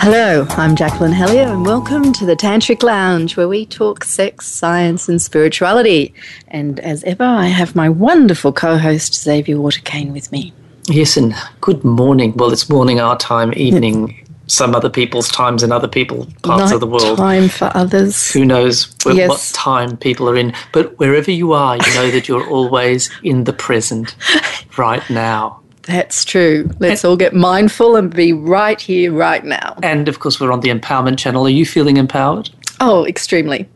Hello, I'm Jacqueline Hellyer, and welcome to the Tantric Lounge, where we talk sex, science, and spirituality. And as ever, I have my wonderful co host, Xavier Watercane, with me. Yes, and good morning. Well, it's morning our time, evening some other people's times in other people parts Night of the world. Time for others. Who knows wh- Yes. what time people are in? But wherever you are, you know that you're always in the present, right now. That's true. Let's all get mindful and be right here, right now. And of course, we're on the empowerment channel. Are you feeling empowered? Oh, extremely.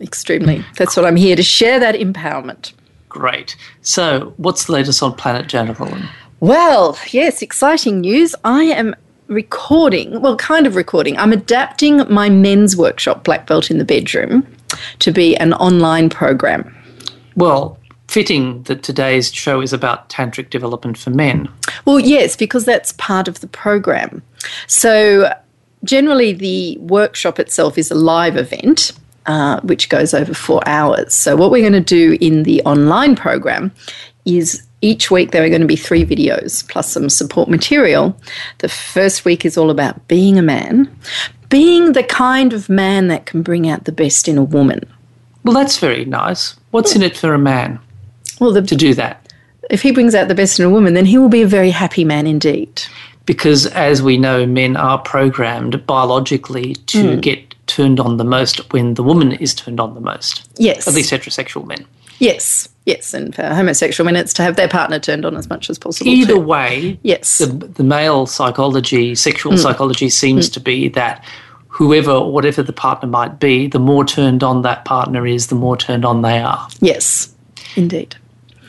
Extremely. That's what I'm here to share that empowerment. Great. So, what's the latest on Planet Jacqueline? Well, yes, exciting news. I am recording, well, kind of recording. I'm adapting my men's workshop, Black Belt in the Bedroom, to be an online program. Well, fitting that today's show is about tantric development for men. Well, yes, because that's part of the program. So, generally, the workshop itself is a live event. Uh, which goes over four hours. So, what we're going to do in the online program is each week there are going to be three videos plus some support material. The first week is all about being a man, being the kind of man that can bring out the best in a woman. Well, that's very nice. What's in it for a man Well, the, to do that? if he brings out the best in a woman, then he will be a very happy man indeed. because as we know, men are programmed biologically to Hmm. get turned on the most when the woman is turned on the most. Yes. At least heterosexual men. Yes, yes, and for homosexual men, it's to have their partner turned on as much as possible. Either too. way, Yes. the, the male psychology, sexual psychology seems to be that whoever, whatever the partner might be, the more turned on that partner is, the more turned on they are. Yes, indeed.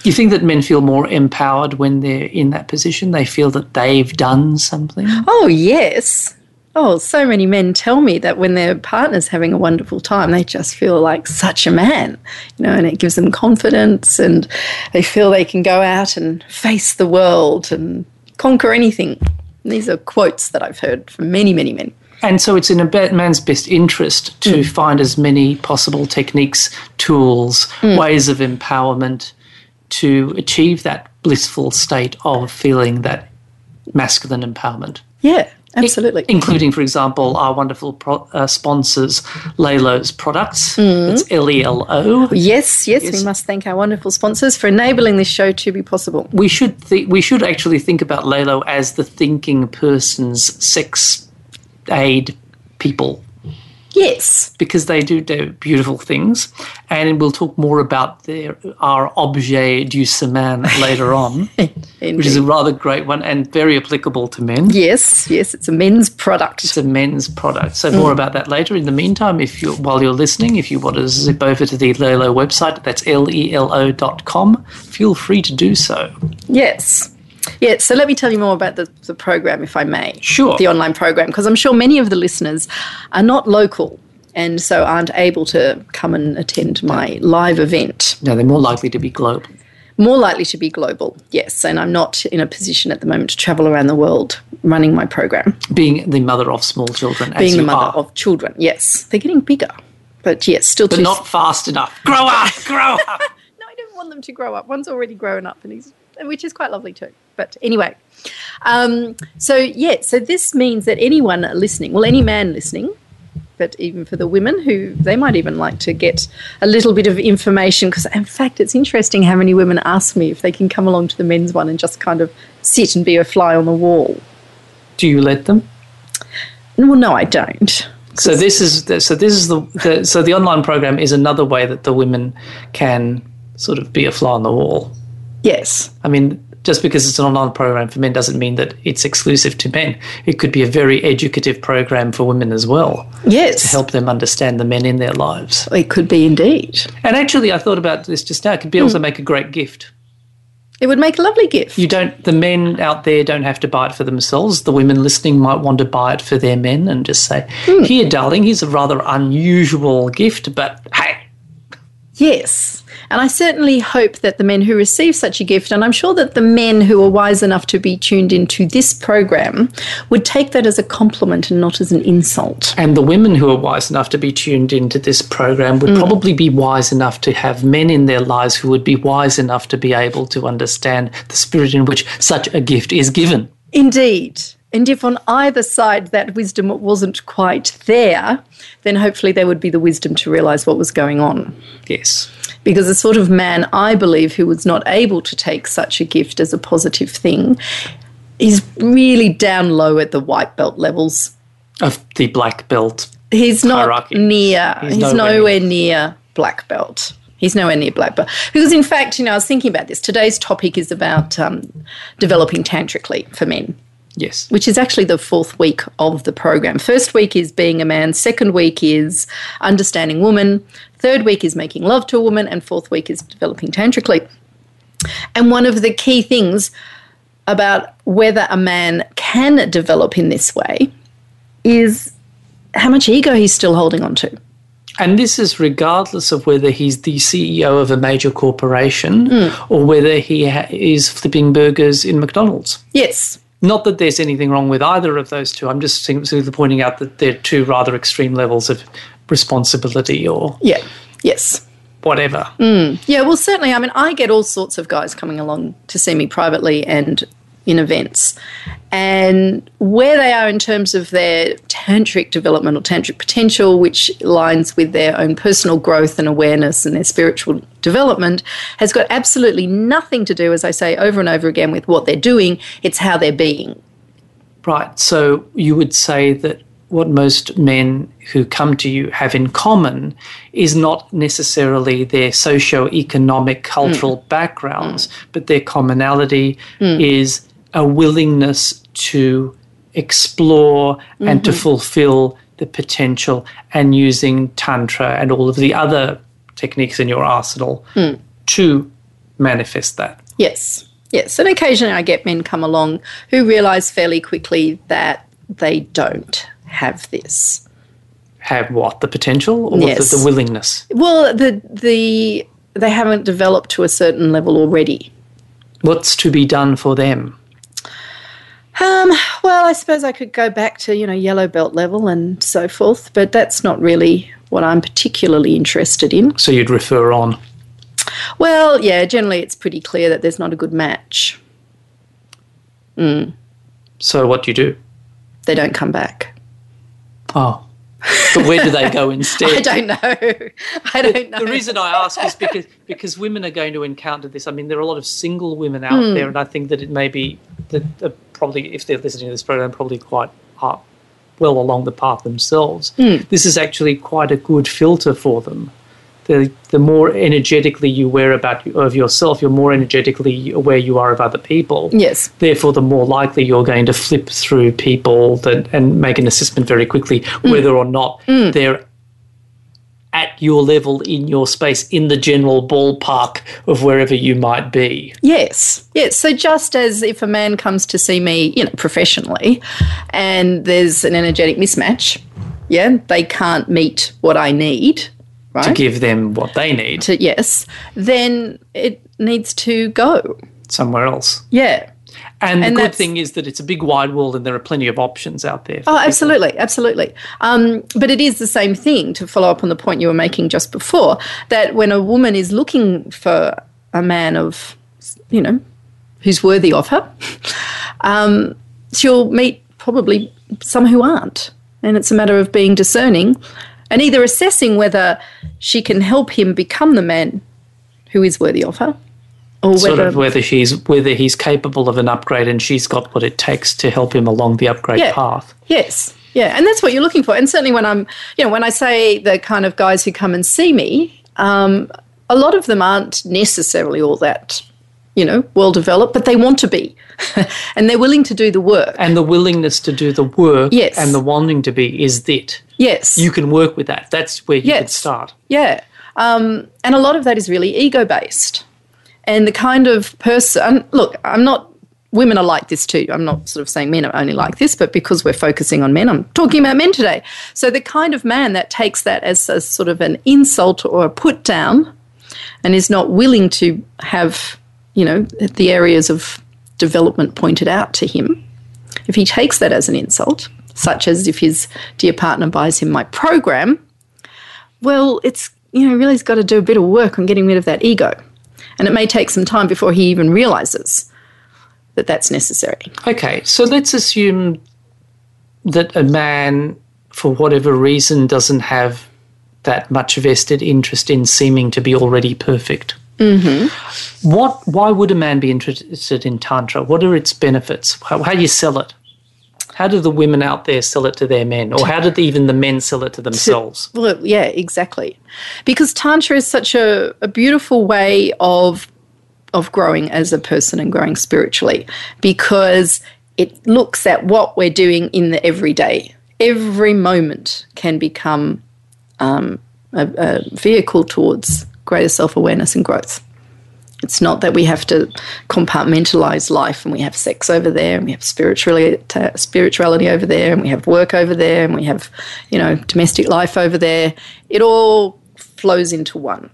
You think that men feel more empowered when they're in that position? They feel that they've done something? Oh, yes. Oh, so many men tell me that when their partner's having a wonderful time, they just feel like such a man, you know, and it gives them confidence and they feel they can go out and face the world and conquer anything. And these are quotes that I've heard from many, many men. And so it's in a man's best interest to mm. find as many possible techniques, tools, mm. ways of empowerment to achieve that blissful state of feeling that masculine empowerment. Yeah, absolutely. Including, for example, our wonderful pro- uh, sponsors, Lelo's products. It's L E L O. Yes, yes, we must thank our wonderful sponsors for enabling this show to be possible. We should thi- we should actually think about Lalo as the thinking person's sex aid people Yes, because they do do beautiful things, and we'll talk more about their our objet du semaine later on, which is a rather great one and very applicable to men. yes, yes, it's a men's product. It's a men's product. So more mm. about that later. In the meantime, if you while you're listening, if you want to zip over to the Lelo website, that's l e l o dot com. Feel free to do so. Yes. Yeah, so let me tell you more about the, the program, if I may. Sure. The online program, because I'm sure many of the listeners are not local and so aren't able to come and attend my live event. No, they're more likely to be global. More likely to be global, yes, and I'm not in a position at the moment to travel around the world running my program. Being the mother of small children, as Being the mother are. of children, yes. They're getting bigger, but yes, still but not fast enough. Grow up, grow up. No, I don't want them to grow up. One's already grown up, and he's which is quite lovely too. But anyway, um, so yeah, so this means that anyone listening, well, any man listening, but even for the women who they might even like to get a little bit of information, because in fact, it's interesting how many women ask me if they can come along to the men's one and just kind of sit and be a fly on the wall. Do you let them? Well, no, I don't. So this is the, so this is the, the so the online program is another way that the women can sort of be a fly on the wall. Yes, I mean, just because it's an online program for men doesn't mean that it's exclusive to men. It could be a very educative program for women as well yes, to help them understand the men in their lives. it could be indeed. And actually, I thought about this just now. It could be also hmm. make a great gift. It would make a lovely gift. You don't. The men out there don't have to buy it for themselves. The women listening might want to buy it for their men and just say, hmm. "Here, darling, here's a rather unusual gift, but hey." Yes. And I certainly hope that the men who receive such a gift, and I'm sure that the men who are wise enough to be tuned into this program, would take that as a compliment and not as an insult. And the women who are wise enough to be tuned into this program would mm. probably be wise enough to have men in their lives who would be wise enough to be able to understand the spirit in which such a gift is given. Indeed. And if on either side that wisdom wasn't quite there, then hopefully there would be the wisdom to realize what was going on. Yes. Because the sort of man I believe who was not able to take such a gift as a positive thing is really down low at the white belt levels. Of the black belt. He's not Hierarchy. near, he's, He's nowhere nowhere near black belt. He's nowhere near black belt. Because, in fact, you know, I was thinking about this. Today's topic is about um, developing tantrically for men Yes. which is actually the fourth week of the program. First week is being a man, second week is understanding woman, third week is making love to a woman, and fourth week is developing tantrically. And one of the key things about whether a man can develop in this way is how much ego he's still holding on to. And this is regardless of whether he's the CEO of a major corporation Hmm. or whether he ha- is flipping burgers in McDonald's. Yes. Not that there's anything wrong with either of those two. I'm just simply pointing out that they're two rather extreme levels of responsibility or Yeah. Yes. whatever. Mm. Yeah, well, certainly. I mean, I get all sorts of guys coming along to see me privately and in events. And where they are in terms of their tantric development or tantric potential, which aligns with their own personal growth and awareness and their spiritual development, has got absolutely nothing to do, as I say over and over again, with what they're doing. It's how they're being. Right. So you would say that what most men who come to you have in common is not necessarily their socio-economic cultural mm. backgrounds, mm. but their commonality mm. is a willingness to explore and to mm-hmm. fulfill the potential and using tantra and all of the other techniques in your arsenal mm. to manifest that. Yes. Yes. And occasionally I get men come along who realize fairly quickly that they don't have this. Have what? The potential or Yes. the, the willingness? Well, the the they haven't developed to a certain level already. What's to be done for them? Um, well, I suppose I could go back to you know yellow belt level and so forth, but that's not really what I'm particularly interested in. So you'd refer on. Well, yeah, generally it's pretty clear that there's not a good match. So what do you do? They don't come back. Oh. But where do they go instead? I don't know. I don't know. The reason I ask is because because women are going to encounter this. I mean, there are a lot of single women out Hmm. there, and I think that it may be that probably if they're listening to this program, probably quite uh, well along the path themselves. Hmm. This is actually quite a good filter for them. The the more energetically you aware about of yourself, you're more energetically aware you are of other people. Yes. Therefore, the more likely you're going to flip through people that and make an assessment very quickly whether or not they're at your level in your space in the general ballpark of wherever you might be. Yes, yes. So just as if a man comes to see me, you know, professionally, and there's an energetic mismatch, yeah, they can't meet what I need, right? To give them what they need To- yes, then it needs to go. somewhere else. Yeah. And, And the good thing is that it's a big wide world and there are plenty of options out there. Oh, people. absolutely, absolutely. Um, but it is the same thing to follow up on the point you were making just before that when a woman is looking for a man of, you know, who's worthy of her, um, she'll meet probably some who aren't. And it's a matter of being discerning and either assessing whether she can help him become the man who is worthy of her or Sort whether of whether she's whether he's capable of an upgrade and she's got what it takes to help him along the upgrade Yeah. path. Yes. Yeah, and that's what you're looking for. And certainly when I'm, you know, when I say the kind of guys who come and see me, um, a lot of them aren't necessarily all that, you know, well developed, but they want to be, and they're willing to do the work. And the willingness to do the work Yes. and the wanting to be is that. Yes. You can work with that. That's where you Yes. start. Yeah. Um, and a lot of that is really ego based. And the kind of person, look, I'm not, women are like this too. I'm not sort of saying men are only like this, but because we're focusing on men, I'm talking about men today. So the kind of man that takes that as a sort of an insult or a put down and is not willing to have, you know, the areas of development pointed out to him, if he takes that as an insult, such as if his dear partner buys him my program, well, it's, you know, really has got to do a bit of work on getting rid of that ego. And it may take some time before he even realizes that that that's necessary. Okay, so let's assume that a man, for whatever reason, doesn't have that much vested interest in seeming to be already perfect. Mm-hmm. What? Why would a man be interested in tantra? What are its benefits? How, how do you sell it? How do the women out there sell it to their men, or how did even the men sell it to themselves? Well, yeah, exactly. Because tantra is such a, a beautiful way of of growing as a person and growing spiritually, because it looks at what we're doing in the everyday. Every moment can become um, a, a vehicle towards greater self awareness and growth. It's not that we have to compartmentalize life and we have sex over there and we have spirituality, spirituality over there and we have work over there and we have, you know, domestic life over there. It all flows into one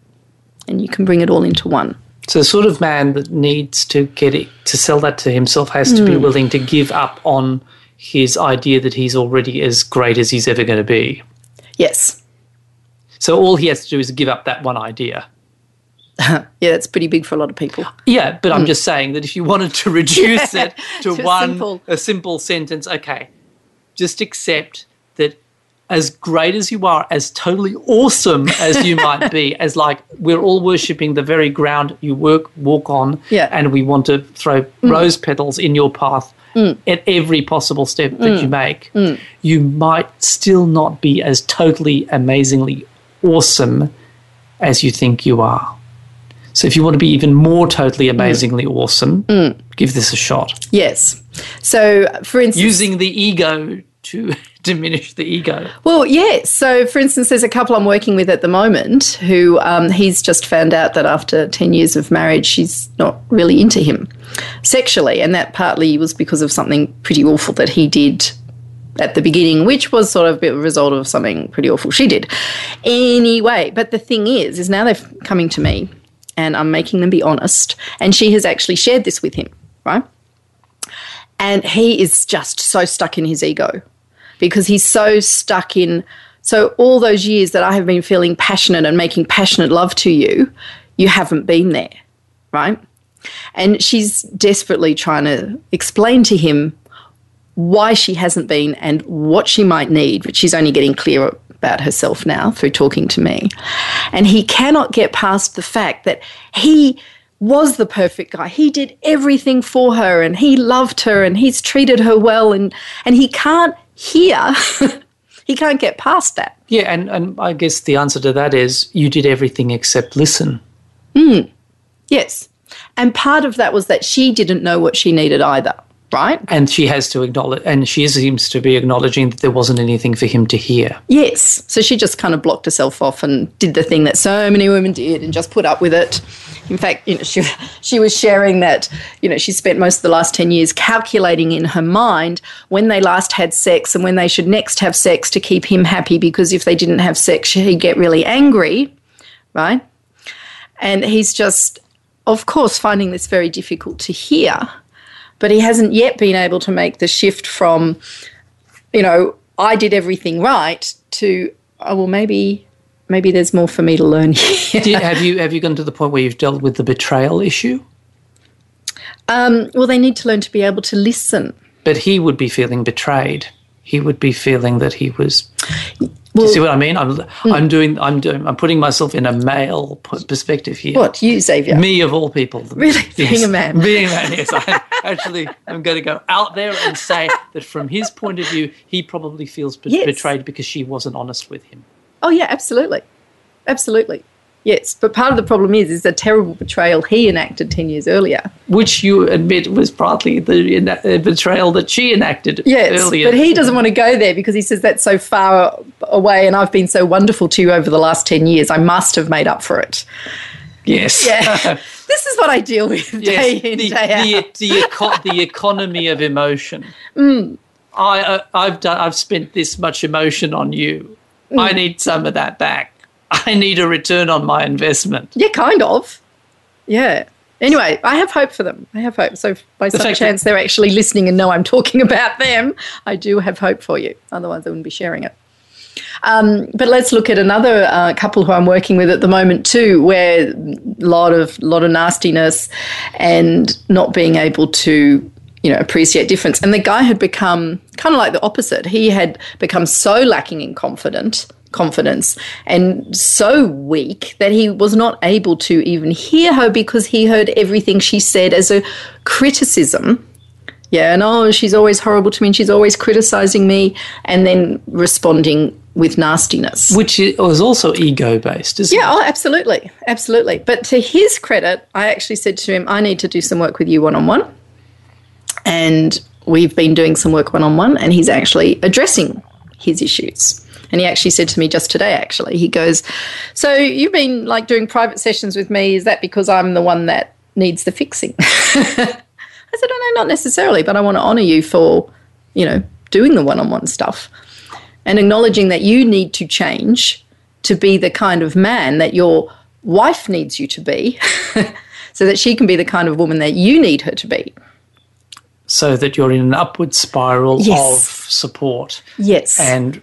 and you can bring it all into one. So the sort of man that needs to get it to sell that to himself has to mm. be willing to give up on his idea that he's already as great as he's ever going to be. Yes. So all he has to do is give up that one idea. yeah, that's pretty big for a lot of people. Yeah, but I'm mm. just saying that if you wanted to reduce yeah, it to, to one simple. a simple sentence, okay, just accept that as great as you are, as totally awesome as you might be, as like we're all worshipping the very ground you work walk on, yeah. and we want to throw mm. rose petals in your path mm. at every possible step that mm. you make, mm. you might still not be as totally amazingly awesome as you think you are. So if you want to be even more totally amazingly mm. awesome, mm. give this a shot. Yes. So for instance using the ego to diminish the ego. Well, yeah. So, for instance, there's a couple I'm working with at the moment who um, he's just found out that after 10 years of marriage, she's not really into him sexually. And that partly was because of something pretty awful that he did at the beginning, which was sort of a result of something pretty awful she did. Anyway, but the thing is, is now they're coming to me and I'm making them be honest. And she has actually shared this with him, right? And he is just so stuck in his ego because he's so stuck in. So, all those years that I have been feeling passionate and making passionate love to you, you haven't been there, right? And she's desperately trying to explain to him why she hasn't been and what she might need, but she's only getting clearer about herself now through talking to me. And he cannot get past the fact that he was the perfect guy. He did everything for her and he loved her and he's treated her well and and he can't hear he can't get past that. Yeah, and, and I guess the answer to that is you did everything except listen. Mm. Yes. And part of that was that she didn't know what she needed either right? And she has to acknowledge, and she seems to be acknowledging that there wasn't anything for him to hear. Yes. So she just kind of blocked herself off and did the thing that so many women did and just put up with it. In fact, you know, she, she was sharing that, you know, she spent most of the last 10 years calculating in her mind when they last had sex and when they should next have sex to keep him happy because if they didn't have sex, he'd get really angry, right? And he's just, of course, finding this very difficult to hear but he hasn't yet been able to make the shift from, you know, I did everything right to, oh, well, maybe maybe there's more for me to learn here. you, have you have you gone to the point where you've dealt with the betrayal issue? Um, well, they need to learn to be able to listen. But he would be feeling betrayed. He would be feeling that he was well, Do you see what I mean? I'm, hmm. I'm doing, I'm doing, I'm putting myself in a male perspective here. What you, Xavier? Me of all people. Really, yes. being a man. Being a man. Yes, I, actually, I'm going to go out there and say that from his point of view, he probably feels be- yes. betrayed because she wasn't honest with him. Oh yeah, absolutely, absolutely. Yes, but part of the problem is is a terrible betrayal he enacted ten years earlier, which you admit was partly the uh, betrayal that she enacted yes, earlier. But he doesn't want to go there because he says that's so far away, and I've been so wonderful to you over the last ten years. I must have made up for it. Yes. Yeah. this is what I deal with yes, day in the, day out. The, the, eco- the economy of emotion. Mm. I uh, I've done I've spent this much emotion on you. Mm. I need some of that back. I need a return on my investment. Yeah, kind of. Yeah. Anyway, I have hope for them. I have hope. So, by the some chance they're actually listening and know I'm talking about them, I do have hope for you. Otherwise, I wouldn't be sharing it. Um, but let's look at another uh, couple who I'm working with at the moment too, where a lot of lot of nastiness and not being able to you know, appreciate difference. And the guy had become kind of like the opposite. He had become so lacking in confident confidence and so weak that he was not able to even hear her because he heard everything she said as a criticism. Yeah, and oh, she's always horrible to me and she's always criticizing me and then responding with nastiness. Which was also ego based, isn't Yeah, it? oh, absolutely. Absolutely. But to his credit, I actually said to him, I need to do some work with you one on one. And we've been doing some work one on one, and he's actually addressing his issues. And he actually said to me just today, actually, he goes, So you've been like doing private sessions with me. Is that because I'm the one that needs the fixing? I said, Oh, no, not necessarily, but I want to honor you for, you know, doing the one on one stuff and acknowledging that you need to change to be the kind of man that your wife needs you to be so that she can be the kind of woman that you need her to be. So that you're in an upward spiral Yes. of support Yes. and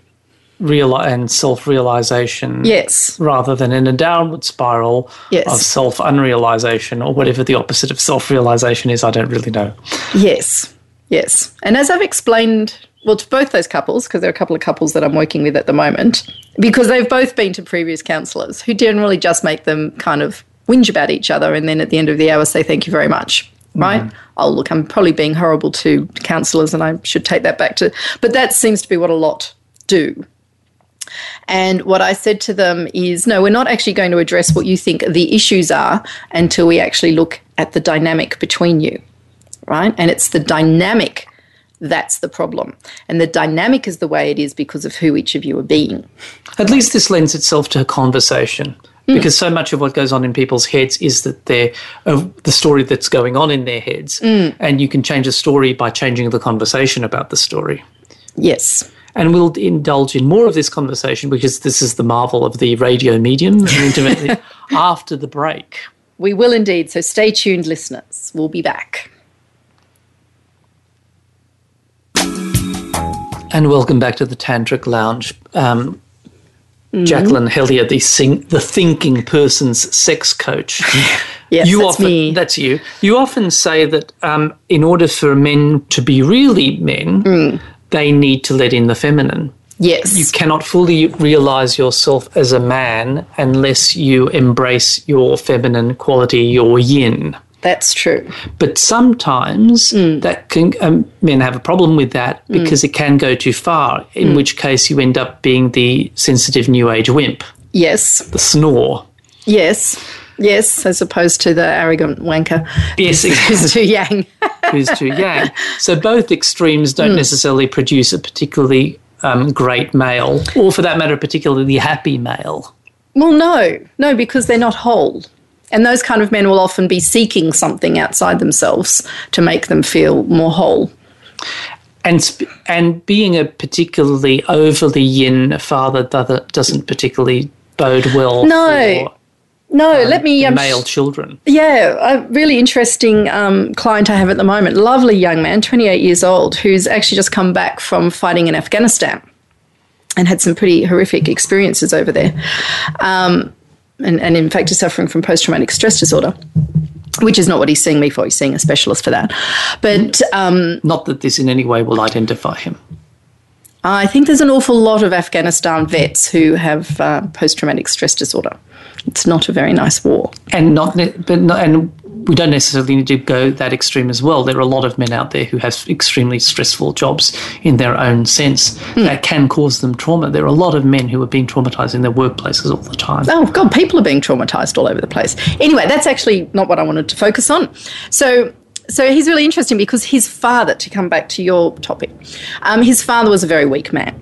real and self realization. yes. Rather than in a downward spiral Yes. of self unrealization or whatever the opposite of self realization is, I don't really know. Yes. Yes. And as I've explained, well, to both those couples, because there are a couple of couples that I'm working with at the moment, because they've both been to previous counsellors who generally just make them kind of whinge about each other and then at the end of the hour say thank you very much. Mm-hmm. Right? Oh, look, I'm probably being horrible to counsellors and I should take that back to, but that seems to be what a lot do. And what I said to them is no, we're not actually going to address what you think the issues are until we actually look at the dynamic between you right? And it's the dynamic that's the problem. And the dynamic is the way it is because of who each of you are being. At least this lends itself to a conversation. Mm. Because so much of what goes on in people's heads is that they're of the story that's going on in their heads, mm. and you can change a story by changing the conversation about the story. Yes. And we'll indulge in more of this conversation because this is the marvel of the radio medium after the break. We will indeed. So stay tuned, listeners. We'll be back. And welcome back to the Tantric Lounge. Um, Jacqueline Hellyer, the sing, the thinking person's sex coach. Yes, you that's often me. that's you. You often say that um, in order for men to be really men, Mm. they need to let in the feminine. yes. You cannot fully realize yourself as a man unless you embrace your feminine quality, your yin. That's true. But sometimes Mm. that can um, men have a problem with that because it can go too far. In Mm. which case, you end up being the sensitive new age wimp, Yes. the snore. Yes. Yes. As opposed to the arrogant wanker Yes, who's too young. who's too yang. So both extremes don't Hmm. necessarily produce a particularly um, great male, or for that matter, a particularly happy male. well, no. No, because they're not whole. And those kind of men will often be seeking something outside themselves to make them feel more whole. And sp- and being a particularly overly yin father doesn't particularly bode well No. for No, let me. Um, male children. Yeah, a really interesting um, client I have at the moment. Lovely young man, 28 years old, who's actually just come back from fighting in Afghanistan and had some pretty horrific experiences over there. Um, and, and in fact, is suffering from post traumatic stress disorder, which is not what he's seeing me for. He's seeing a specialist for that. But um, Not that this in any way will identify him. I think there's an awful lot of Afghanistan vets who have uh, post traumatic stress disorder. It's not a very nice war. and not but not, and we don't necessarily need to go that extreme as well. There are a lot of men out there who have extremely stressful jobs in their own sense that can cause them trauma. There are a lot of men who are being traumatized in their workplaces all the time. Oh God, people are being traumatized all over the place. Anyway, that's actually not what I wanted to focus on. So, so he's really interesting because his father, to come back to your topic, um, his father was a very weak man,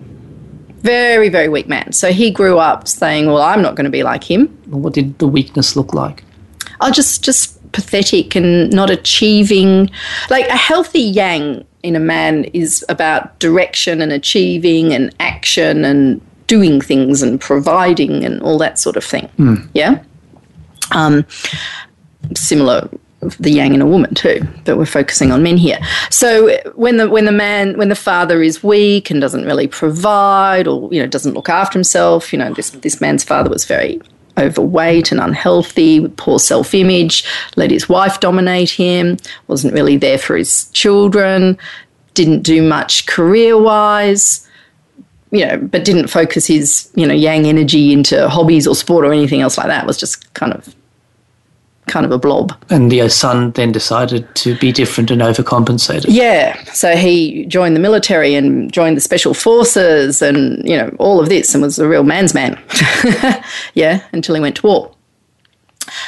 very very weak man. So he grew up saying, "Well, I'm not going to be like him. What did the weakness look like? I'll just just pathetic and not achieving. Like a healthy yang in a man is about direction and achieving and action and doing things and providing and all that sort of thing. Yeah. Um, similar the yang in a woman too, but we're focusing on men here. So when the when the man when the father is weak and doesn't really provide or you know doesn't look after himself, you know this this man's father was very overweight and unhealthy, poor self image, let his wife dominate him, wasn't really there for his children, didn't do much career wise. You know, but didn't focus his, you know, yang energy into hobbies or sport or anything else like that. Was just kind of kind of a blob. And the son then decided to be different and overcompensated. Yeah. So he joined the military and joined the special forces and, you know, all of this and was a real man's man. yeah, until he went to war.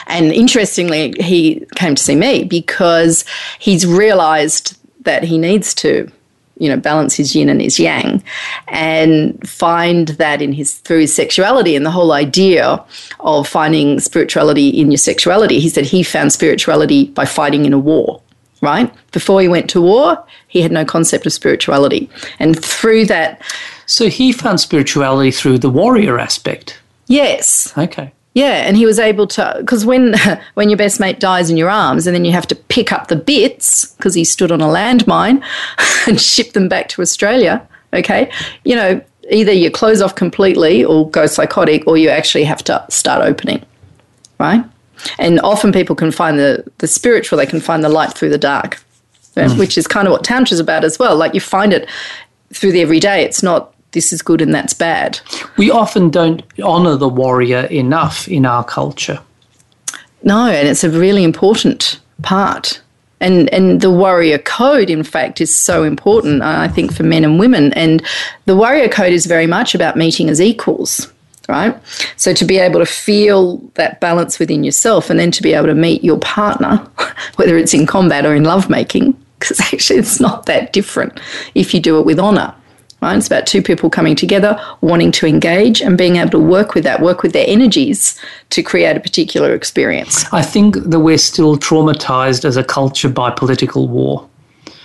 And interestingly, he came to see me because he's realized that he needs to you know balance his yin and his yang and find that in his through his sexuality and the whole idea of finding spirituality in your sexuality he said he found spirituality by fighting in a war right? Before he went to war he had no concept of spirituality. And through that so he found spirituality through the warrior aspect? Yes. Okay yeah, and he was able to because when when your best mate dies in your arms, and then you have to pick up the bits because he stood on a landmine and ship them back to Australia. Okay, you know either you close off completely or go psychotic, or you actually have to start opening, right? And often people can find the the spiritual; they can find the light through the dark, mm. which is kind of what tantra is about as well. Like you find it through the everyday. It's not this is good and that's bad. We often don't honour the warrior enough in our culture. No, and it's a really important part. And, and the warrior code, in fact, is so important, I think, for men and women. And the warrior code is very much about meeting as equals, right? So to be able to feel that balance within yourself and then to be able to meet your partner, whether it's in combat or in lovemaking, because actually it's not that different if you do it with honour. Right? It's about two people coming together, wanting to engage, and being able to work with that, work with their energies to create a particular experience. I think that we're still traumatized as a culture by political war.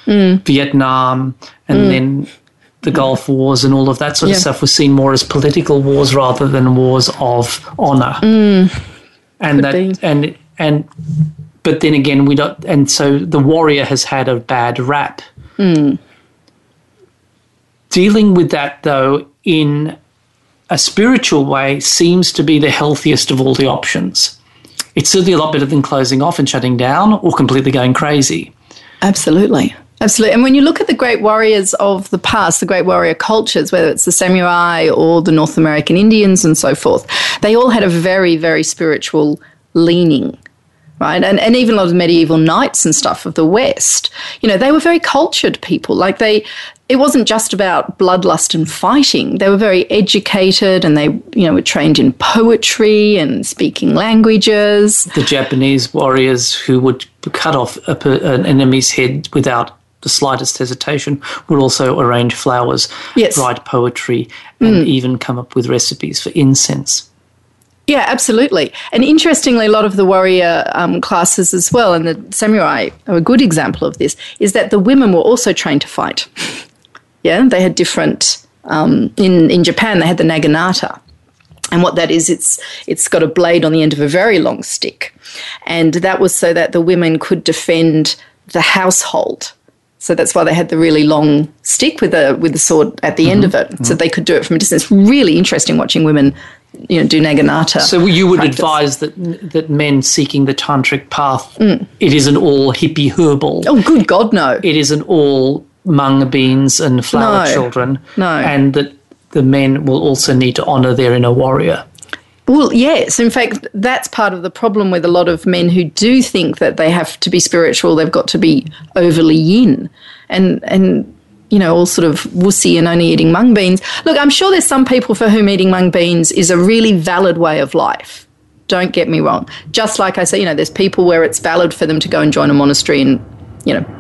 Mm. Vietnam and mm. then the Gulf Wars and all of that sort yeah. of stuff was seen more as political wars rather than wars of honor. Mm. And Could that be. and and but then again we don't and so the warrior has had a bad rap. Mm. Dealing with that, though, in a spiritual way seems to be the healthiest of all the options. It's certainly a lot better than closing off and shutting down or completely going crazy. Absolutely. Absolutely. And when you look at the great warriors of the past, the great warrior cultures, whether it's the samurai or the North American Indians and so forth, they all had a very, very spiritual leaning right? And, and even a lot of medieval knights and stuff of the West, you know, they were very cultured people. Like they, it wasn't just about bloodlust and fighting. They were very educated and they, you know, were trained in poetry and speaking languages. The Japanese warriors who would cut off a, an enemy's head without the slightest hesitation would also arrange flowers, yes. write poetry, and mm. even come up with recipes for incense. Yeah, absolutely. And interestingly, a lot of the warrior um, classes as well, and the samurai are a good example of this, is that the women were also trained to fight. yeah, they had different. Um, in in Japan, they had the naginata, and what that is, it's it's got a blade on the end of a very long stick, and that was so that the women could defend the household. So that's why they had the really long stick with the with the sword at the mm-hmm. end of it, mm-hmm. so they could do it from a distance. Really interesting watching women you know, do naginata. So you would practice. advise that that men seeking the tantric path, mm. it isn't all hippie herbal. Oh, good God, no! It isn't all mung beans and flower no, children. No, and that the men will also need to honour their inner warrior. Well, yes. In fact, that's part of the problem with a lot of men who do think that they have to be spiritual. They've got to be overly yin, and and you know, all sort of wussy and only eating mung beans. Look, I'm sure there's some people for whom eating mung beans is a really valid way of life. Don't get me wrong. Just like I say, you know, there's people where it's valid for them to go and join a monastery and, you know,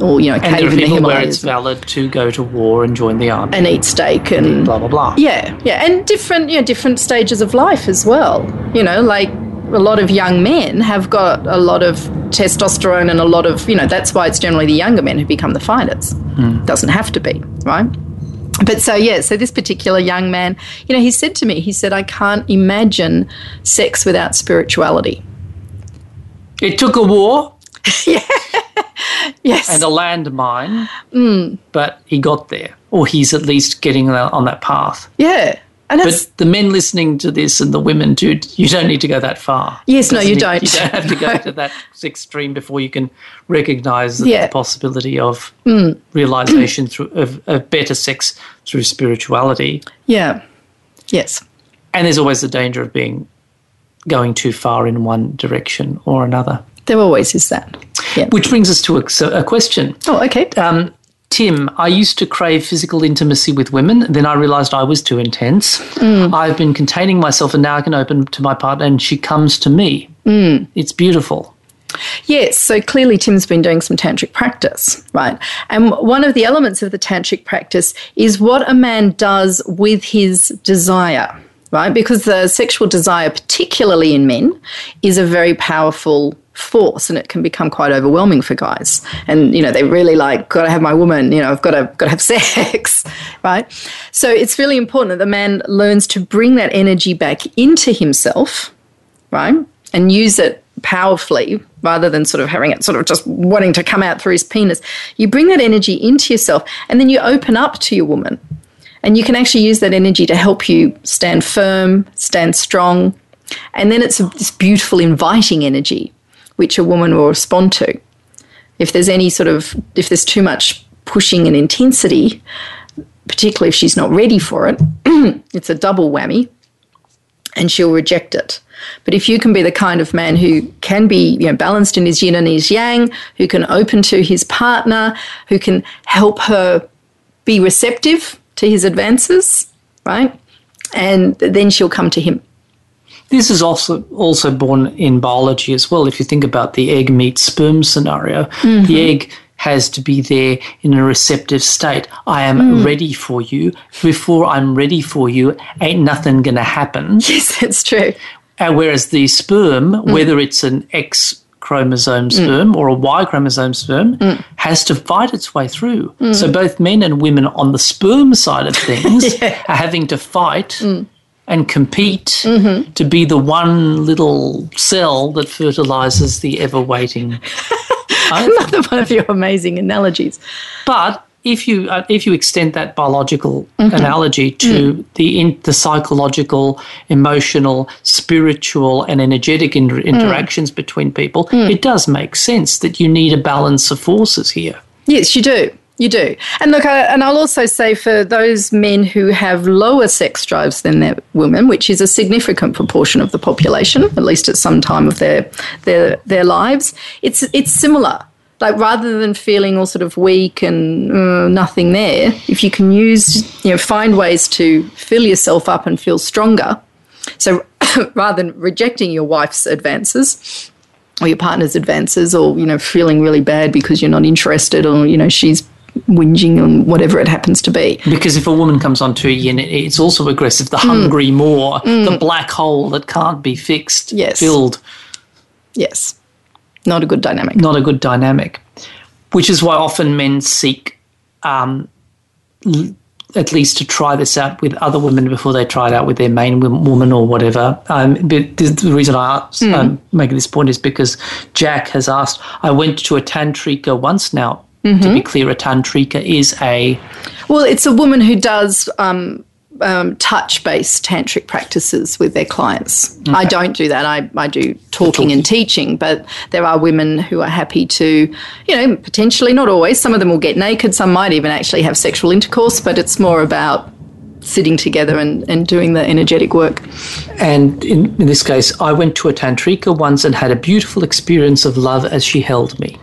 or you know, and cave in the Himalayas. where it's valid to go to war and join the army and eat steak and, and blah blah blah. Yeah, yeah, and different, you know, different stages of life as well. You know, like a lot of young men have got a lot of testosterone and a lot of, you know, that's why it's generally the younger men who become the fighters. Mm. Doesn't have to be, right? But so, yeah, so this particular young man, you know, he said to me, he said, I can't imagine sex without spirituality. It took a war. yeah. yes. And a landmine. Mm. But he got there, or he's at least getting on that path. Yeah. And But the men listening to this and the women too, you don't need to go that far. Yes, no, you need- don't. You don't have to go to that extreme before you can recognise the, Yeah. Mm. the possibility of realisation through of, of better sex through spirituality. yeah. Yes. And there's always the danger of being going too far in one direction or another. There always is that. Yeah. Which brings us to a, so a question. Oh, okay. Um, Tim, I used to crave physical intimacy with women. Then I realised I was too intense. I've been containing myself, and now I can open to my partner, and she comes to me. It's beautiful. Yes, so clearly Tim's been doing some tantric practice, right? And one of the elements of the tantric practice is what a man does with his desire, right? Because the sexual desire, particularly in men, is a very powerful force and it can become quite overwhelming for guys. And you know, they really like gotta have my woman, you know, I've gotta gotta have sex, right? So it's really important that the man learns to bring that energy back into himself right? And use it powerfully rather than sort of having it sort of just wanting to come out through his penis. You bring that energy into yourself and then you open up to your woman. And you can actually use that energy to help you stand firm, stand strong. And then it's this beautiful, inviting energy which a woman will respond to. If there's any sort of, if there's too much pushing and intensity, particularly if she's not ready for it, it's a double whammy and she'll reject it. But if you can be the kind of man who can be you know, balanced in his yin and his yang, who can open to his partner, who can help her be receptive to his advances, right? And then she'll come to him. This is also also born in biology as well. If you think about the egg meets sperm scenario, the mm-hmm. egg has to be there in a receptive state. I am mm. ready for you. Before I'm ready for you, ain't nothing gonna happen. Yes, that's true. Uh, whereas the sperm, mm. whether it's an X chromosome mm. sperm or a Y chromosome sperm, has to fight its way through. So both men and women on the sperm side of things are having to fight and compete mm-hmm. to be the one little cell that fertilizes the ever waiting. Another one of your amazing analogies. But if you uh, if you extend that biological mm-hmm. analogy to mm. the in, the psychological, emotional, spiritual, and energetic inter- interactions mm. between people, mm. it does make sense that you need a balance of forces here. Yes, you do. You do. And look, I, and I'll also say for those men who have lower sex drives than their women, which is a significant proportion of the population, at least at some time of their their their lives, it's it's similar. Like rather than feeling all sort of weak and uh, nothing there, if you can use, you know, find ways to fill yourself up and feel stronger. So rather than rejecting your wife's advances, or your partner's advances or you know feeling really bad because you're not interested or you know she's whinging on whatever it happens to be Because if a woman comes onto a yin, it- it's also aggressive. The hungry more, the black hole that can't be fixed, Yes. filled. yes not a good dynamic not a good dynamic, which is why often men seek um, l- at least to try this out with other women before they try it out with their main wom- woman or whatever. Um, but the, the reason I ask, um, make this point is because Jack has asked. I went to a tantrika once now. To be clear, a tantrika is a well it's a woman who does um, um, touch-based tantric practices with their clients. I don't do that. I, I do talking and teaching but there are women who are happy to you know potentially not always some of them will get naked some might even actually have sexual intercourse but it's more about sitting together and, and doing the energetic work And in, in this case, I went to a tantrika once and had a beautiful experience of love as she held me.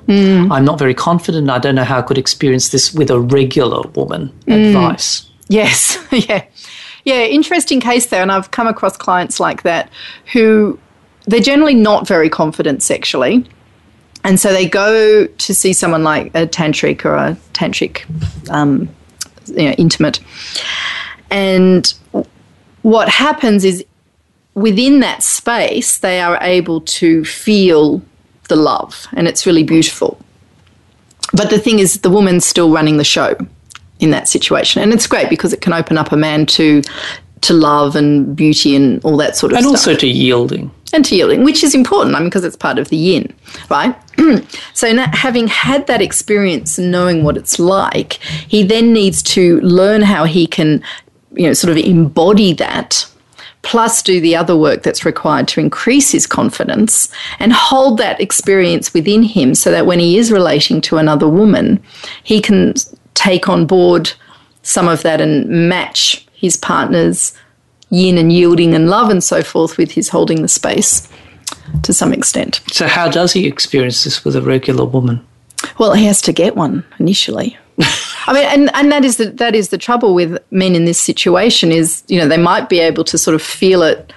I'm not very confident. I don't know how I could experience this with a regular woman. Advice. Yes, yeah. Yeah, interesting case there. And I've come across clients like that who they're generally not very confident sexually. And so they go to see someone like a tantric or a tantric um, you know, intimate. And what happens is within that space, they are able to feel the love, and it's really beautiful. But the thing is, the woman's still running the show in that situation, and it's great because it can open up a man to to love and beauty and all that sort of And stuff And also to yielding. and to yielding, which is important, I mean, because it's part of the yin, right? so, now, having had that experience and knowing what it's like, he then needs to learn how he can you know, sort of embody that, plus do the other work that's required to increase his confidence and hold that experience within him so that when he is relating to another woman, he can take on board some of that and match his partner's yin and yielding and love and so forth with his holding the space to some extent. So, how does he experience this with a regular woman? Well, he has to get one initially. I mean, and, and that is the that is the trouble with men in this situation is you know they might be able to sort of feel it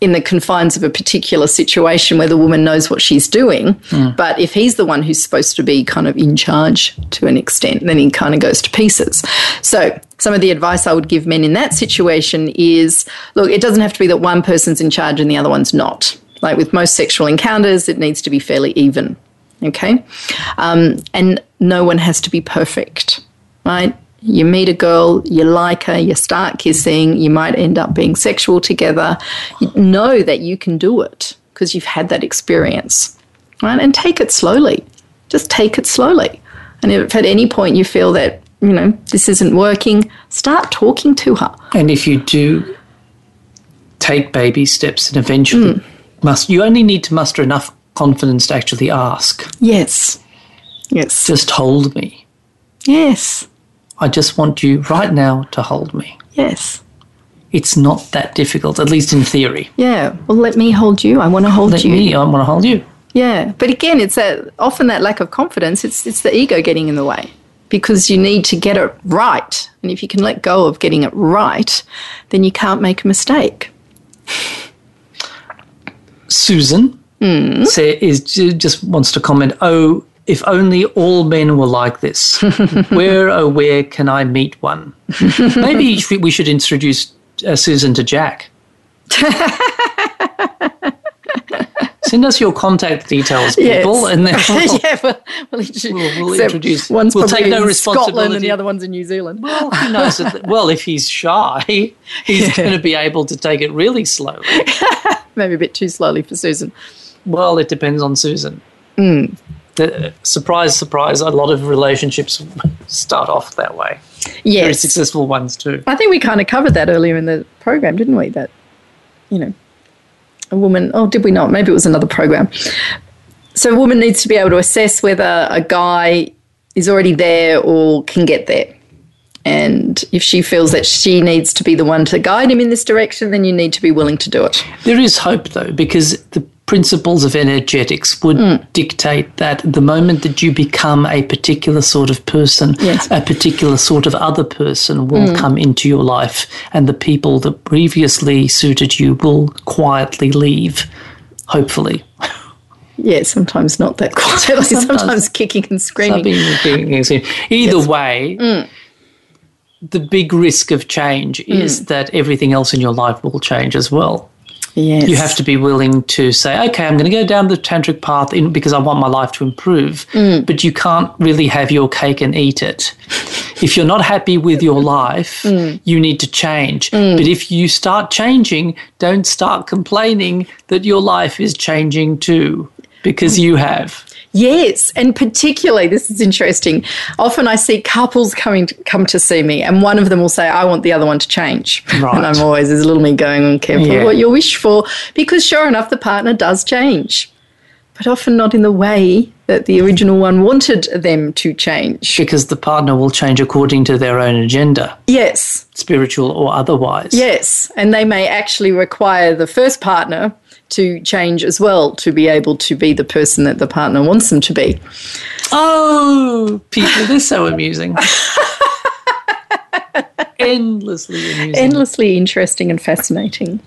in the confines of a particular situation where the woman knows what she's doing. Mm. But if he's the one who's supposed to be kind of in charge to an extent, then he kind of goes to pieces. So, some of the advice I would give men in that situation is look, it doesn't have to be that one person's in charge and the other one's not. Like with most sexual encounters, it needs to be fairly even. Okay? Um, and no one has to be perfect, right? You meet a girl, you like her, you start kissing, you might end up being sexual together. You know that you can do it because you've had that experience, right? And take it slowly. Just take it slowly. And if at any point you feel that, you know, this isn't working, start talking to her. And if you do take baby steps and eventually mm. must, you only need to muster enough confidence to actually ask. Yes. Yes. Just hold me. Yes. I just want you right now to hold me. Yes. It's not that difficult, at least in theory. Yeah. Well, let me hold you. I want to hold let you. Me, I want to hold you. Yeah. But again, it's that often that lack of confidence. It's it's the ego getting in the way because you need to get it right. And if you can let go of getting it right, then you can't make a mistake. Susan mm. say, is just wants to comment. Oh, if only all men were like this. where, oh, where can I meet one? Maybe we should introduce uh, Susan to Jack. Send us your contact details, people, yes. and then we'll, yeah, well, we'll, we'll introduce. One's we'll take no responsibility. Scotland, and the other one's in New Zealand. Well, who knows? well, if he's shy, he's yeah. going to be able to take it really slowly. Maybe a bit too slowly for Susan. Well, it depends on Susan. Mm the, surprise, surprise, a lot of relationships start off that way. Yes. Very successful ones too. I think we kind of covered that earlier in the program, didn't we? That, you know, a woman, oh, did we not? Maybe it was another program. So a woman needs to be able to assess whether a guy is already there or can get there. And if she feels that she needs to be the one to guide him in this direction, then you need to be willing to do it. There is hope, though, because the principles of energetics would mm. dictate that the moment that you become a particular sort of person, yes. a particular sort of other person will mm. come into your life, and the people that previously suited you will quietly leave, hopefully. Yeah, sometimes not that quietly, sometimes, sometimes kicking and screaming. Either yes. way, mm. the big risk of change is mm. that everything else in your life will change as well. Yes. You have to be willing to say, okay, I'm going to go down the tantric path in, because I want my life to improve. Mm. But you can't really have your cake and eat it. if you're not happy with your life, mm. you need to change. Mm. But if you start changing, don't start complaining that your life is changing too, because you have. Yes, and particularly this is interesting. Often I see couples coming to, come to see me, and one of them will say, "I want the other one to change," right. and I'm always there's a little me going, on, "Careful yeah. what you wish for," because sure enough, the partner does change, but often not in the way that the original one wanted them to change. Because the partner will change according to their own agenda. Yes, spiritual or otherwise. Yes, and they may actually require the first partner to change as well to be able to be the person that the partner wants them to be. Oh, people, they're so amusing. Endlessly amusing. Endlessly interesting and fascinating.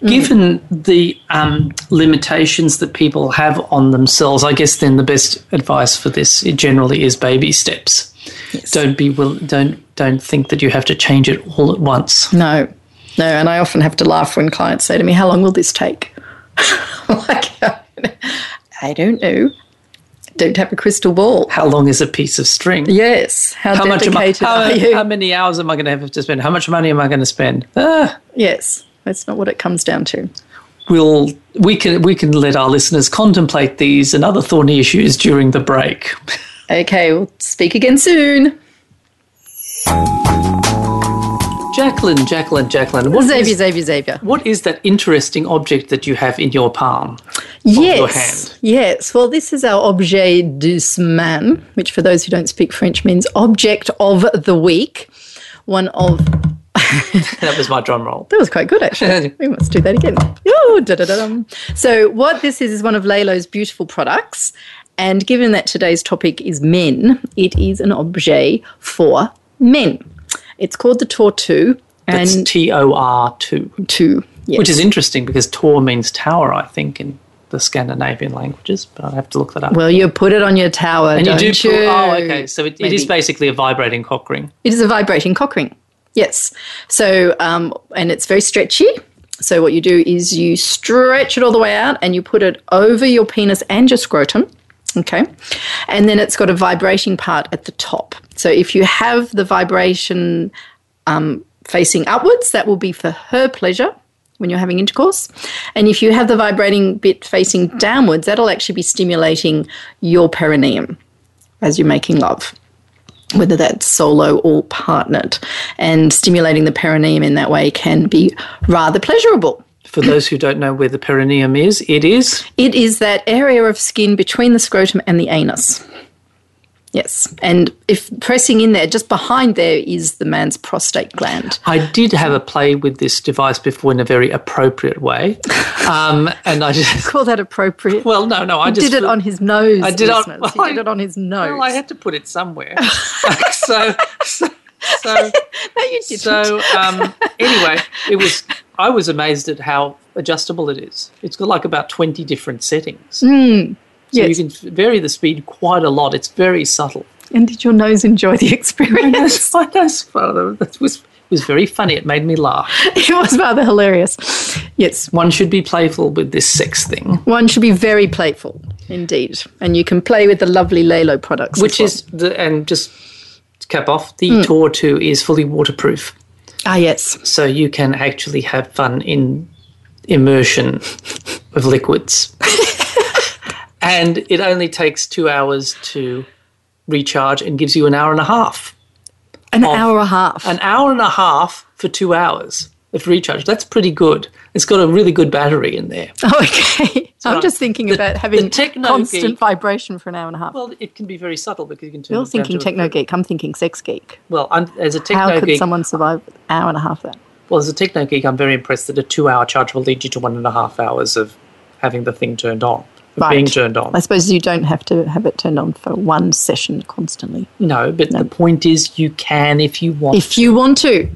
Given mm. the um, limitations that people have on themselves, I guess then the best advice for this generally is baby steps. Yes. Don't be will, don't don't think that you have to change it all at once. No, no, and I often have to laugh when clients say to me, "How long will this take?" like, I don't know. Don't have a crystal ball. How long is a piece of string? Yes. How, how much am I, how, are you? How many hours am I going to have to spend? How much money am I going to spend? Ah. Yes, that's not what it comes down to. We'll we can we can let our listeners contemplate these and other thorny issues during the break. Okay, we'll speak again soon. Jacqueline, Jacqueline, Jacqueline. What Xavier, is- Xavier, Xavier. what is that interesting object that you have in your palm? your Yes. hand. Yes. Well, this is our objet du semaine, which for those who don't speak French means object of the week. One of That was my drum roll. That was quite good, actually. we must do that again. Ooh, da-da-da-dum. So, what this is is one of Lelo's beautiful products. And given that today's topic is men, it is an objet for men. It's called the Tor 2. And T O R 2, two, yes. which is interesting because Tor means tower, I think, in the Scandinavian languages, but I'd have to look that up. well, you put it on your tower, and don't you you? do pull, oh, okay. So it, it is basically a vibrating cock ring. It is a vibrating cock ring. Yes. So, um, and it's very stretchy. So, what you do is you stretch it all the way out and you put it over your penis and your scrotum. Okay. And then it's got a vibrating part at the top. So, if you have the vibration um, facing upwards, that will be for her pleasure when you're having intercourse. And if you have the vibrating bit facing downwards, that'll actually be stimulating your perineum as you're making love whether that's solo or partnered. And stimulating the perineum in that way can be rather pleasurable. For those who don't know where the perineum is, it is. It is that area of skin between the scrotum and the anus. Yes. And if pressing in there, just behind there is the man's prostate gland. I did have a play with this device before in a very appropriate way. Um, and I just, Call that appropriate. well, no, no, I just did it on his nose. I did on- he did it on his nose. Well, I had to put it somewhere. so, so, so, no, so um, anyway, it was. I was amazed at how adjustable it is. It's got like about twenty different settings. so Hmm. yes. you can vary the speed quite a lot. It's very subtle. and did your nose enjoy the experience? My nose father. That was was very funny. It made me laugh. it was rather hilarious. Yes. One should be playful with this sex thing, One should be very playful, indeed. And you can play with the lovely Lelo products. which well. is the and just to cap off the Tor two is fully waterproof. Ah, yes. so you can actually have fun in immersion of liquids. and it only takes two hours to recharge and gives you an hour and a half. An hour and a half. An hour and a half for two hours of recharge. That's pretty good. It's got a really good battery in there. oh, okay. I'm just thinking about having constant geek- vibration for an hour and a half. Well, it can be very subtle because you can turn You're it thinking techno geek. I'm thinking sex geek. Well, I'm, as a techno geek, How could geek, someone survive an hour and a half that? well, as a techno geek, I'm very impressed that a two-hour charge will lead you to one and a half hours of having the thing turned on, Right. being turned on. I suppose you don't have to have it turned on for one session constantly. No, but the point is you can if you want. If you want to.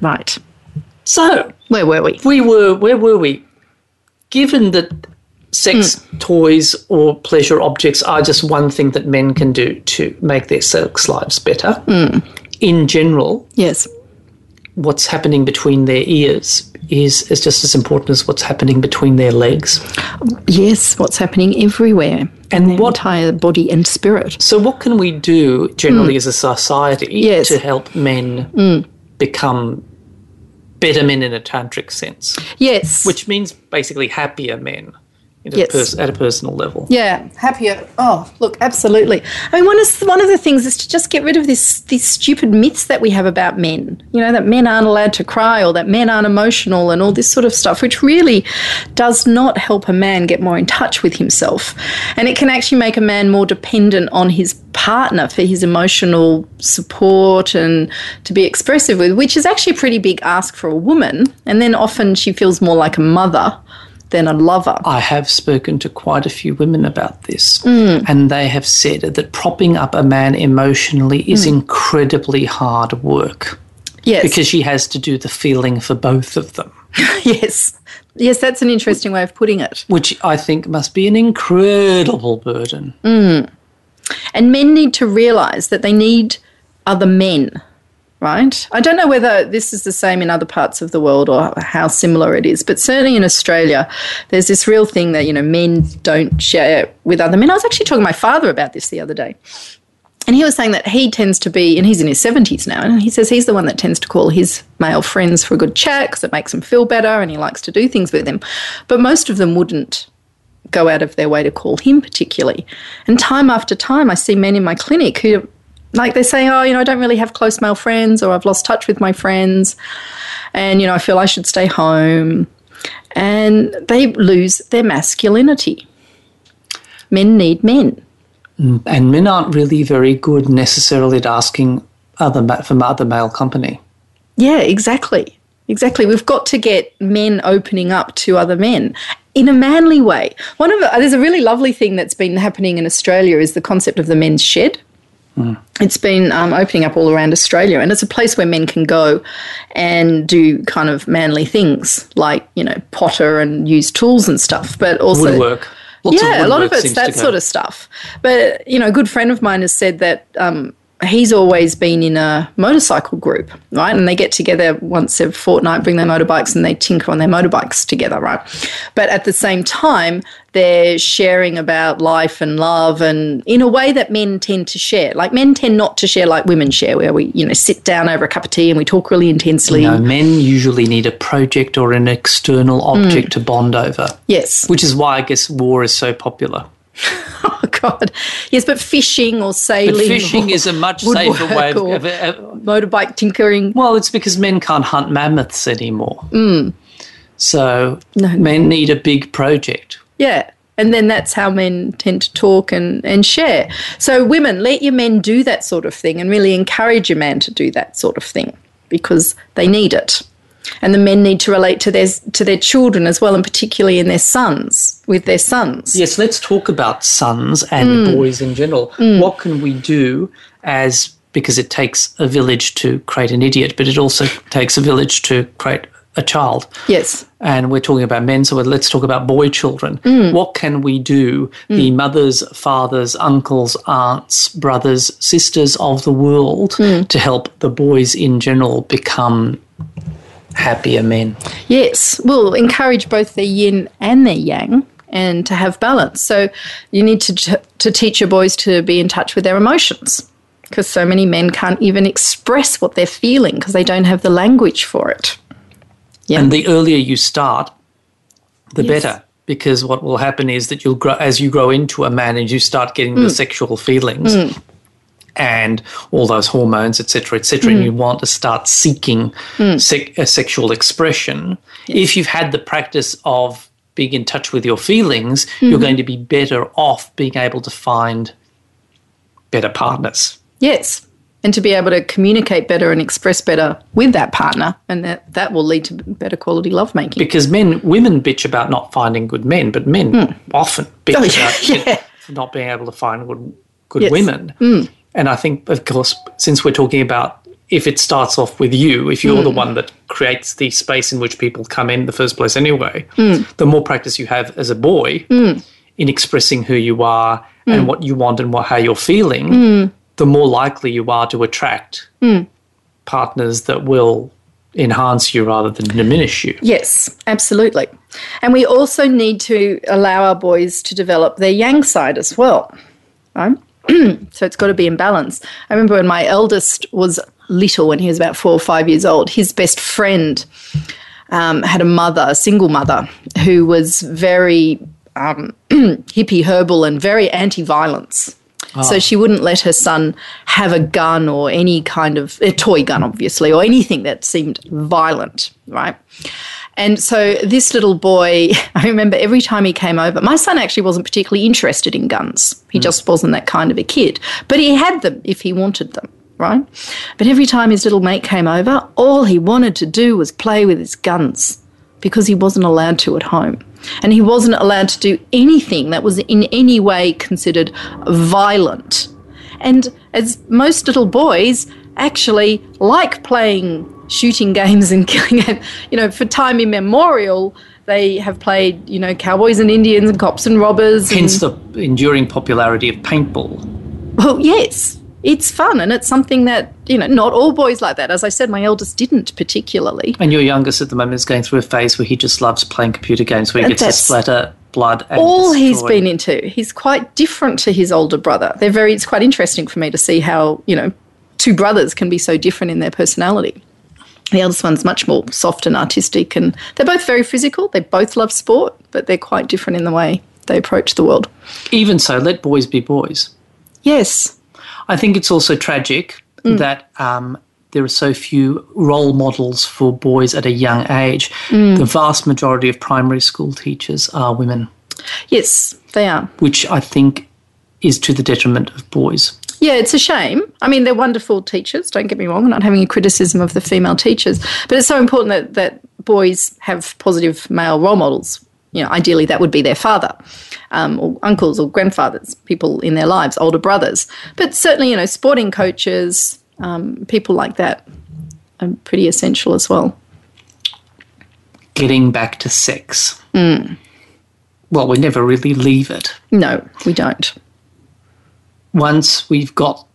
Right. so Where were we? we were where were we? Given that sex Hmm. toys or pleasure objects are just one thing that men can do to make their sex lives better. Hmm. In general, Yes. what's happening between their ears is, is just as important as what's happening between their legs. Yes. What's happening everywhere. And what entire body and spirit. So, what can we do generally as a society Hmm. Yes. Hmm. to help men become better men in a tantric sense? Yes. Which means basically happier men Yes. pers- at a personal level. Yeah, happier. Oh, look, absolutely. I mean, one of one of the things is to just get rid of this these stupid myths that we have about men. You know, that men aren't allowed to cry or that men aren't emotional and all this sort of stuff, which really does not help a man get more in touch with himself, and it can actually make a man more dependent on his partner for his emotional support and to be expressive with, which is actually a pretty big ask for a woman. And then often she feels more like a mother than a lover. I have spoken to quite a few women about this, Mm. and they have said that propping up a man emotionally is Mm. incredibly hard work Yes. because she has to do the feeling for both of them, Yes. Yes, that's an interesting way of putting it. which I think must be an incredible burden. And men need to realize that they need other men, right? I don't know whether this is the same in other parts of the world or how similar it is, but certainly in Australia, there's this real thing that, you know, men don't share with other men. I was actually talking to my father about this the other day. And he was saying that he tends to be, and he's in his 70s now, and he says he's the one that tends to call his male friends for a good chat because it makes him feel better and he likes to do things with them. But most of them wouldn't go out of their way to call him particularly. And time after time, I see men in my clinic who like they say, oh, you know, I don't really have close male friends, or I've lost touch with my friends, and you know, I feel I should stay home, and they lose their masculinity. Men need men. Mm. And men aren't really very good necessarily at asking other ma- from other male company. Yeah, exactly. Exactly. We've got to get men opening up to other men in a manly way. One of the, there's a really lovely thing that's been happening in Australia is the concept of the men's shed. It's been um, opening up all around Australia, and it's a place where men can go and do kind of manly things like you know potter and use tools and stuff, but also Woodwork. Lots yeah, a lot of it's that sort of stuff. But you know, a good friend of mine has said that um, he's always been in a motorcycle group, right? And they get together once every fortnight, bring their motorbikes, and they tinker on their motorbikes together, right? But at the same time, they're sharing about life and love, and in a way that men tend to share. Like men tend not to share like women share, where we you know sit down over a cup of tea and we talk really intensely. No, men usually need a project or an external object mm. to bond over, Yes. which is why I guess war is so popular. Oh God. Yes, but fishing or But sailing, fishing or is a much safer way of, of, of motorbike tinkering. Well, it's because men can't hunt mammoths anymore. Mm. So No. men need a big project. Yeah. And then that's how men tend to talk and, and share. So, women, let your men do that sort of thing and really encourage your man to do that sort of thing because they need it. And the men need to relate to their, to their children as well, and particularly in their sons, with their sons. Yes, let's talk about sons and mm. boys in general. Mm. What can we do as because it takes a village to create an idiot, but it also takes a village to create a child. Yes. And we're talking about men, so let's talk about boy children. Mm. What can we do, the mothers, fathers, uncles, aunts, brothers, sisters of the world, to help the boys in general become happier men? Yes, we'll encourage both their yin and their yang and to have balance. So you need to, to teach your boys to be in touch with their emotions because so many men can't even express what they're feeling because they don't have the language for it. Yeah. And the earlier you start, the Yes. better. Because what will happen is that you'll grow as you grow into a man and you start getting Mm. the sexual feelings and all those hormones, etc., etc., Mm. and you want to start seeking sec- a sexual expression. If you've had the practice of being in touch with your feelings, Mm-hmm. you're going to be better off being able to find better partners. Yes. And to be able to communicate better and express better with that partner, and that, that will lead to better quality lovemaking. because men women bitch about not finding good men but men often bitch Oh, yeah, about yeah. not being able to find good, good Yes. women and i think of course since we're talking about if it starts off with you if you're the hmm. one that creates the space in which people come in the first place anyway hmm. the more practice you have as a boy hmm. in expressing who you are and what you want and what how you're feeling the more likely you are to attract partners that will enhance you rather than diminish you Yes, absolutely. And we also need to allow our boys to develop their yang side as well. Right? so it's got to be in balance. I remember when my eldest was little, when he was about four or five years old, his best friend um, had a mother, a single mother, who was very um, hippie herbal and very anti violence. So she wouldn't let her son have a gun or any kind of a toy gun, obviously, or anything that seemed violent, right? And so this little boy, I remember every time he came over, my son actually wasn't particularly interested in guns. He hmm. just wasn't that kind of a kid. But he had them if he wanted them, right? But every time his little mate came over, all he wanted to do was play with his guns because he wasn't allowed to at home. And he wasn't allowed to do anything that was in any way considered violent. And as most little boys actually like playing shooting games and killing it, you know, for time immemorial, they have played, you know, cowboys and Indians and cops and robbers. and- Hence the enduring popularity of paintball. well, yes, it's fun and it's something that, you know, not all boys like that. As I said, my eldest didn't particularly. And your youngest at the moment is going through a phase where he just loves playing computer games where he gets to splatter blood and all he's been into. He's quite different to his older brother. They're very. It's quite interesting for me to see how you know two brothers can be so different in their personality. The eldest one's much more soft and artistic, and they're both very physical. They both love sport, but they're quite different in the way they approach the world. Even so, let boys be boys. Yes, I think it's also tragic that um, there are so few role models for boys at a young age. The vast majority of primary school teachers are women, Yes, they are. which I think is to the detriment of boys. Yeah, it's a shame. I mean, they're wonderful teachers, don't get me wrong, I'm not having a criticism of the female teachers, but it's so important that, that boys have positive male role models. You know, ideally, that would be their father, um, or uncles, or grandfathers, people in their lives, older brothers. But certainly, you know, sporting coaches, um, people like that are pretty essential as well. Getting back to sex. Well, we never really leave it. No, we don't. Once we've got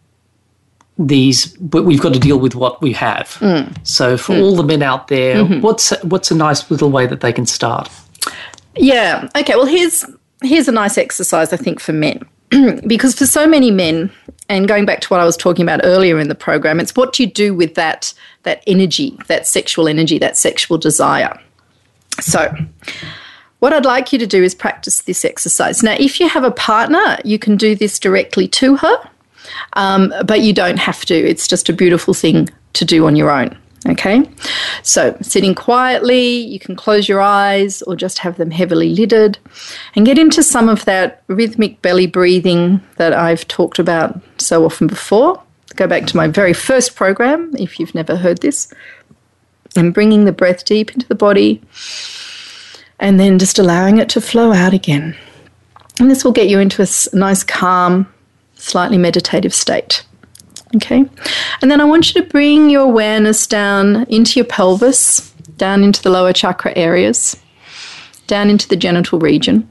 these, but we've got to deal with what we have. Mm. So for mm. all the men out there, mm-hmm. what's what's a nice little way that they can start? Yeah. Okay. Well, here's here's a nice exercise I think for men, because for so many men, and going back to what I was talking about earlier in the program, it's what do you do with that that energy, that sexual energy, that sexual desire. So. What I'd like you to do is practice this exercise. Now, if you have a partner, you can do this directly to her, um, but you don't have to. It's just a beautiful thing to do on your own. Okay, so sitting quietly, you can close your eyes or just have them heavily lidded and get into some of that rhythmic belly breathing that I've talked about so often before. Go back to my very first program if you've never heard this, and bringing the breath deep into the body and then just allowing it to flow out again. And this will get you into a nice, calm, slightly meditative state. Okay. And then I want you to bring your awareness down into your pelvis, down into the lower chakra areas, down into the genital region.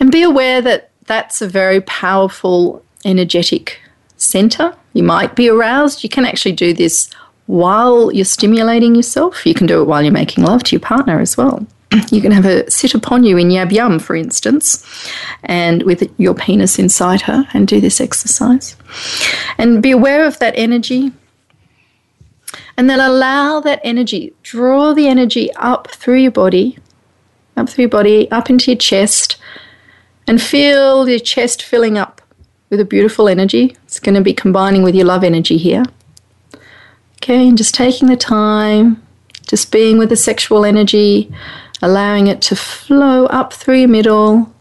And be aware that that's a very powerful energetic center. You might be aroused. You can actually do this while you're stimulating yourself. You can do it while you're making love to your partner as well. You can have her sit upon you in yab yum, for instance, and with your penis inside her and do this exercise. And be aware of that energy. And then allow that energy, draw the energy up through your body, up through your body, up into your chest, and feel your chest filling up with a beautiful energy. It's going to be combining with your love energy here. Okay, and just taking the time, just being with the sexual energy, allowing it to flow up through your middle.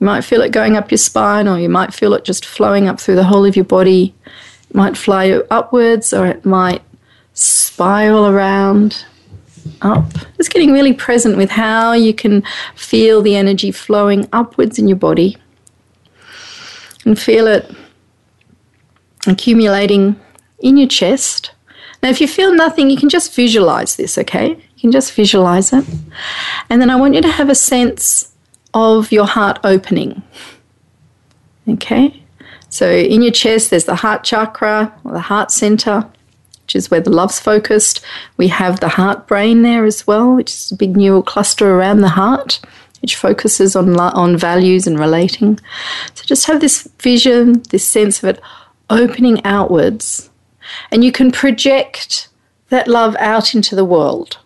You might feel it going up your spine, or you might feel it just flowing up through the whole of your body. It might fly upwards, or it might spiral around up. Just getting really present with how you can feel the energy flowing upwards in your body and feel it accumulating in your chest. Now, if you feel nothing, you can just visualize this, okay? You can just visualize it. And then I want you to have a sense of your heart opening, okay? So in your chest, there's the heart chakra or the heart center, which is where the love's focused. We have the heart brain there as well, which is a big neural cluster around the heart, which focuses on, on values and relating. So just have this vision, this sense of it opening outwards and you can project that love out into the world.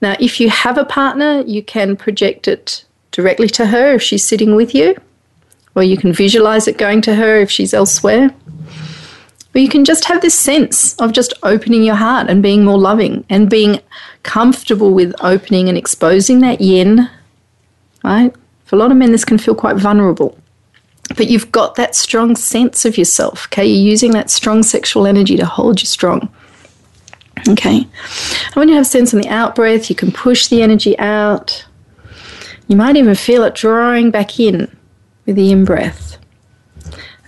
Now, if you have a partner, you can project it directly to her if she's sitting with you, or you can visualize it going to her if she's elsewhere. But you can just have this sense of just opening your heart and being more loving and being comfortable with opening and exposing that yin, right? For a lot of men, this can feel quite vulnerable but you've got that strong sense of yourself, okay? You're using that strong sexual energy to hold you strong. Okay. And when you have sense on the out breath, you can push the energy out. You might even feel it drawing back in with the in breath.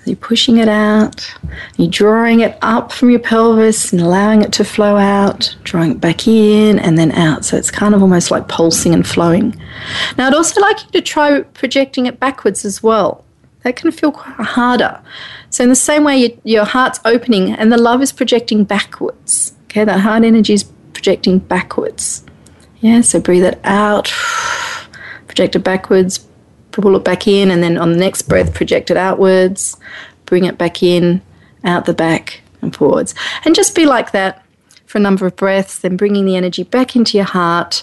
You're pushing it out, you're drawing it up from your pelvis and allowing it to flow out, drawing it back in and then out. So it's kind of almost like pulsing and flowing. Now, I'd also like you to try projecting it backwards as well that can feel quite harder. So, in the same way, your, your heart's opening and the love is projecting backwards. Okay, that heart energy is projecting backwards. Yeah, so breathe it out, project it backwards, pull it back in, and then on the next breath, project it outwards, bring it back in, out the back, and forwards. And just be like that for a number of breaths, then bringing the energy back into your heart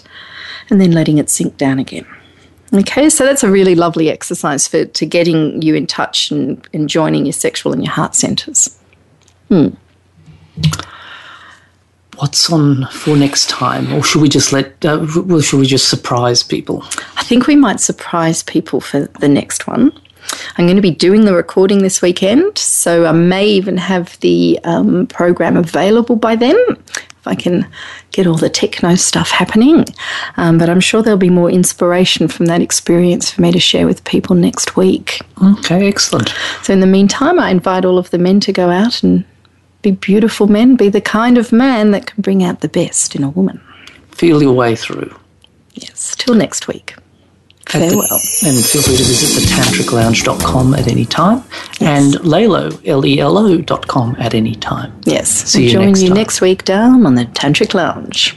and then letting it sink down again. Okay, so that's a really lovely exercise for to getting you in touch and, and joining your sexual and your heart centers. What's on for next time, or should we just let? Uh, well, should we just surprise people? I think we might surprise people for the next one. I'm going to be doing the recording this weekend, so I may even have the um, program available by then if I can get all the techno stuff happening. Um, but I'm sure there'll be more inspiration from that experience for me to share with people next week. Okay, excellent. So, in the meantime, I invite all of the men to go out and be beautiful men, be the kind of man that can bring out the best in a woman. Feel your way through. Yes, till next week. At the- Farewell. and feel free to visit thetantriclounge.com at any time and lelo, L-E-L-O dot com at any time. Yes, See you join next you time. next week down on the Tantric Lounge.